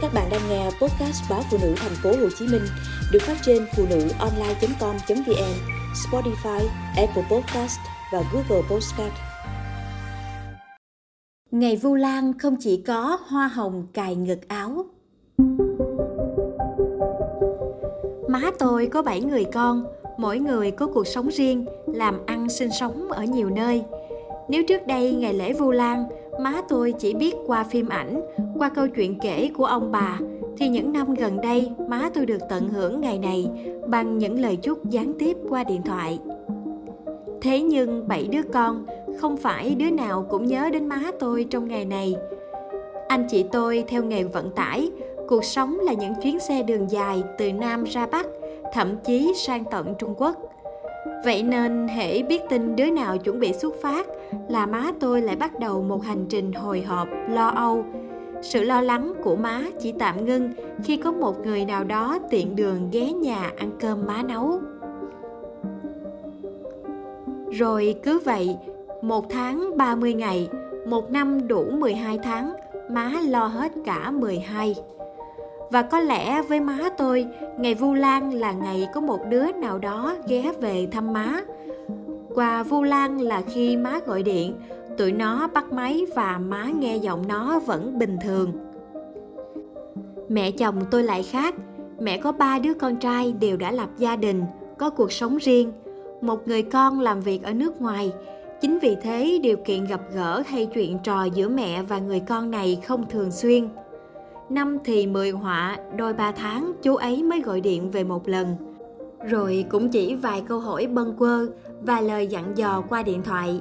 Các bạn đang nghe podcast báo phụ nữ thành phố Hồ Chí Minh được phát trên phụ nữ online.com.vn, Spotify, Apple Podcast và Google Podcast. Ngày Vu Lan không chỉ có hoa hồng cài ngực áo. Má tôi có 7 người con, mỗi người có cuộc sống riêng, làm ăn sinh sống ở nhiều nơi. Nếu trước đây ngày lễ Vu Lan, má tôi chỉ biết qua phim ảnh, qua câu chuyện kể của ông bà, thì những năm gần đây má tôi được tận hưởng ngày này bằng những lời chúc gián tiếp qua điện thoại. Thế nhưng bảy đứa con không phải đứa nào cũng nhớ đến má tôi trong ngày này. Anh chị tôi theo nghề vận tải, cuộc sống là những chuyến xe đường dài từ Nam ra Bắc, thậm chí sang tận Trung Quốc. Vậy nên hễ biết tin đứa nào chuẩn bị xuất phát là má tôi lại bắt đầu một hành trình hồi hộp, lo âu. Sự lo lắng của má chỉ tạm ngưng khi có một người nào đó tiện đường ghé nhà ăn cơm má nấu. Rồi cứ vậy, một tháng 30 ngày, một năm đủ 12 tháng, má lo hết cả 12. Và có lẽ với má tôi, ngày Vu Lan là ngày có một đứa nào đó ghé về thăm má. quà Vu Lan là khi má gọi điện, tụi nó bắt máy và má nghe giọng nó vẫn bình thường. Mẹ chồng tôi lại khác, mẹ có ba đứa con trai đều đã lập gia đình, có cuộc sống riêng. Một người con làm việc ở nước ngoài, chính vì thế điều kiện gặp gỡ hay chuyện trò giữa mẹ và người con này không thường xuyên năm thì mười họa, đôi ba tháng chú ấy mới gọi điện về một lần. Rồi cũng chỉ vài câu hỏi bâng quơ và lời dặn dò qua điện thoại.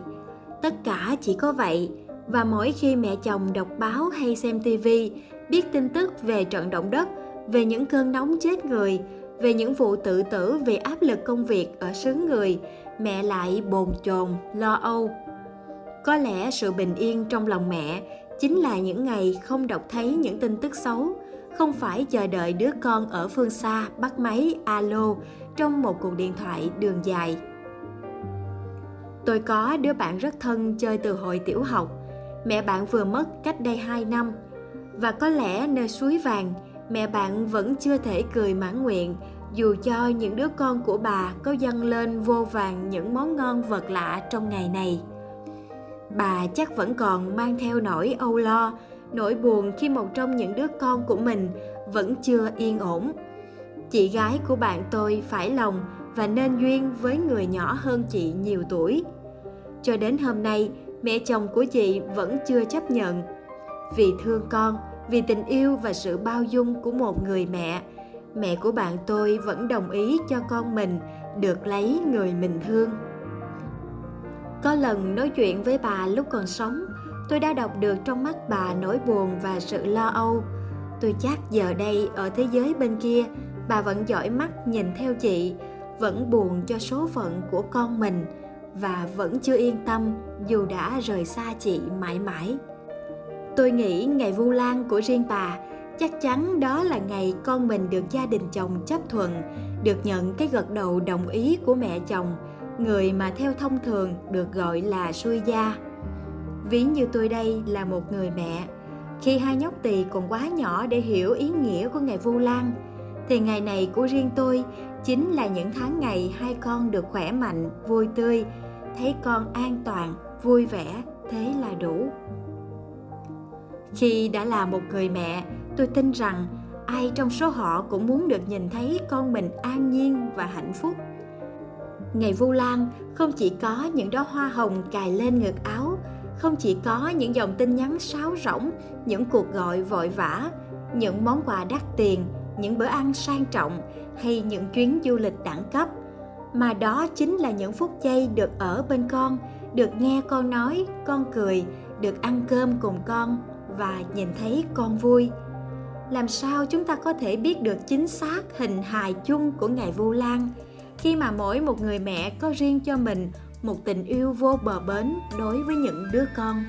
Tất cả chỉ có vậy, và mỗi khi mẹ chồng đọc báo hay xem tivi, biết tin tức về trận động đất, về những cơn nóng chết người, về những vụ tự tử vì áp lực công việc ở xứ người, mẹ lại bồn chồn, lo âu. Có lẽ sự bình yên trong lòng mẹ chính là những ngày không đọc thấy những tin tức xấu, không phải chờ đợi đứa con ở phương xa bắt máy, alo, trong một cuộc điện thoại đường dài. Tôi có đứa bạn rất thân chơi từ hồi tiểu học. Mẹ bạn vừa mất cách đây 2 năm. Và có lẽ nơi suối vàng, mẹ bạn vẫn chưa thể cười mãn nguyện, dù cho những đứa con của bà có dâng lên vô vàng những món ngon vật lạ trong ngày này bà chắc vẫn còn mang theo nỗi âu lo, nỗi buồn khi một trong những đứa con của mình vẫn chưa yên ổn. Chị gái của bạn tôi phải lòng và nên duyên với người nhỏ hơn chị nhiều tuổi. Cho đến hôm nay, mẹ chồng của chị vẫn chưa chấp nhận. Vì thương con, vì tình yêu và sự bao dung của một người mẹ mẹ của bạn tôi vẫn đồng ý cho con mình được lấy người mình thương có lần nói chuyện với bà lúc còn sống, tôi đã đọc được trong mắt bà nỗi buồn và sự lo âu. Tôi chắc giờ đây ở thế giới bên kia, bà vẫn dõi mắt nhìn theo chị, vẫn buồn cho số phận của con mình và vẫn chưa yên tâm dù đã rời xa chị mãi mãi. Tôi nghĩ ngày Vu Lan của riêng bà chắc chắn đó là ngày con mình được gia đình chồng chấp thuận, được nhận cái gật đầu đồng ý của mẹ chồng người mà theo thông thường được gọi là xuôi gia ví như tôi đây là một người mẹ. Khi hai nhóc tỳ còn quá nhỏ để hiểu ý nghĩa của ngày vu lan, thì ngày này của riêng tôi chính là những tháng ngày hai con được khỏe mạnh, vui tươi, thấy con an toàn, vui vẻ, thế là đủ. Khi đã là một người mẹ, tôi tin rằng ai trong số họ cũng muốn được nhìn thấy con mình an nhiên và hạnh phúc. Ngày Vu Lan không chỉ có những đóa hoa hồng cài lên ngực áo, không chỉ có những dòng tin nhắn sáo rỗng, những cuộc gọi vội vã, những món quà đắt tiền, những bữa ăn sang trọng hay những chuyến du lịch đẳng cấp, mà đó chính là những phút giây được ở bên con, được nghe con nói, con cười, được ăn cơm cùng con và nhìn thấy con vui. Làm sao chúng ta có thể biết được chính xác hình hài chung của ngày Vu Lan? Khi mà mỗi một người mẹ có riêng cho mình một tình yêu vô bờ bến đối với những đứa con.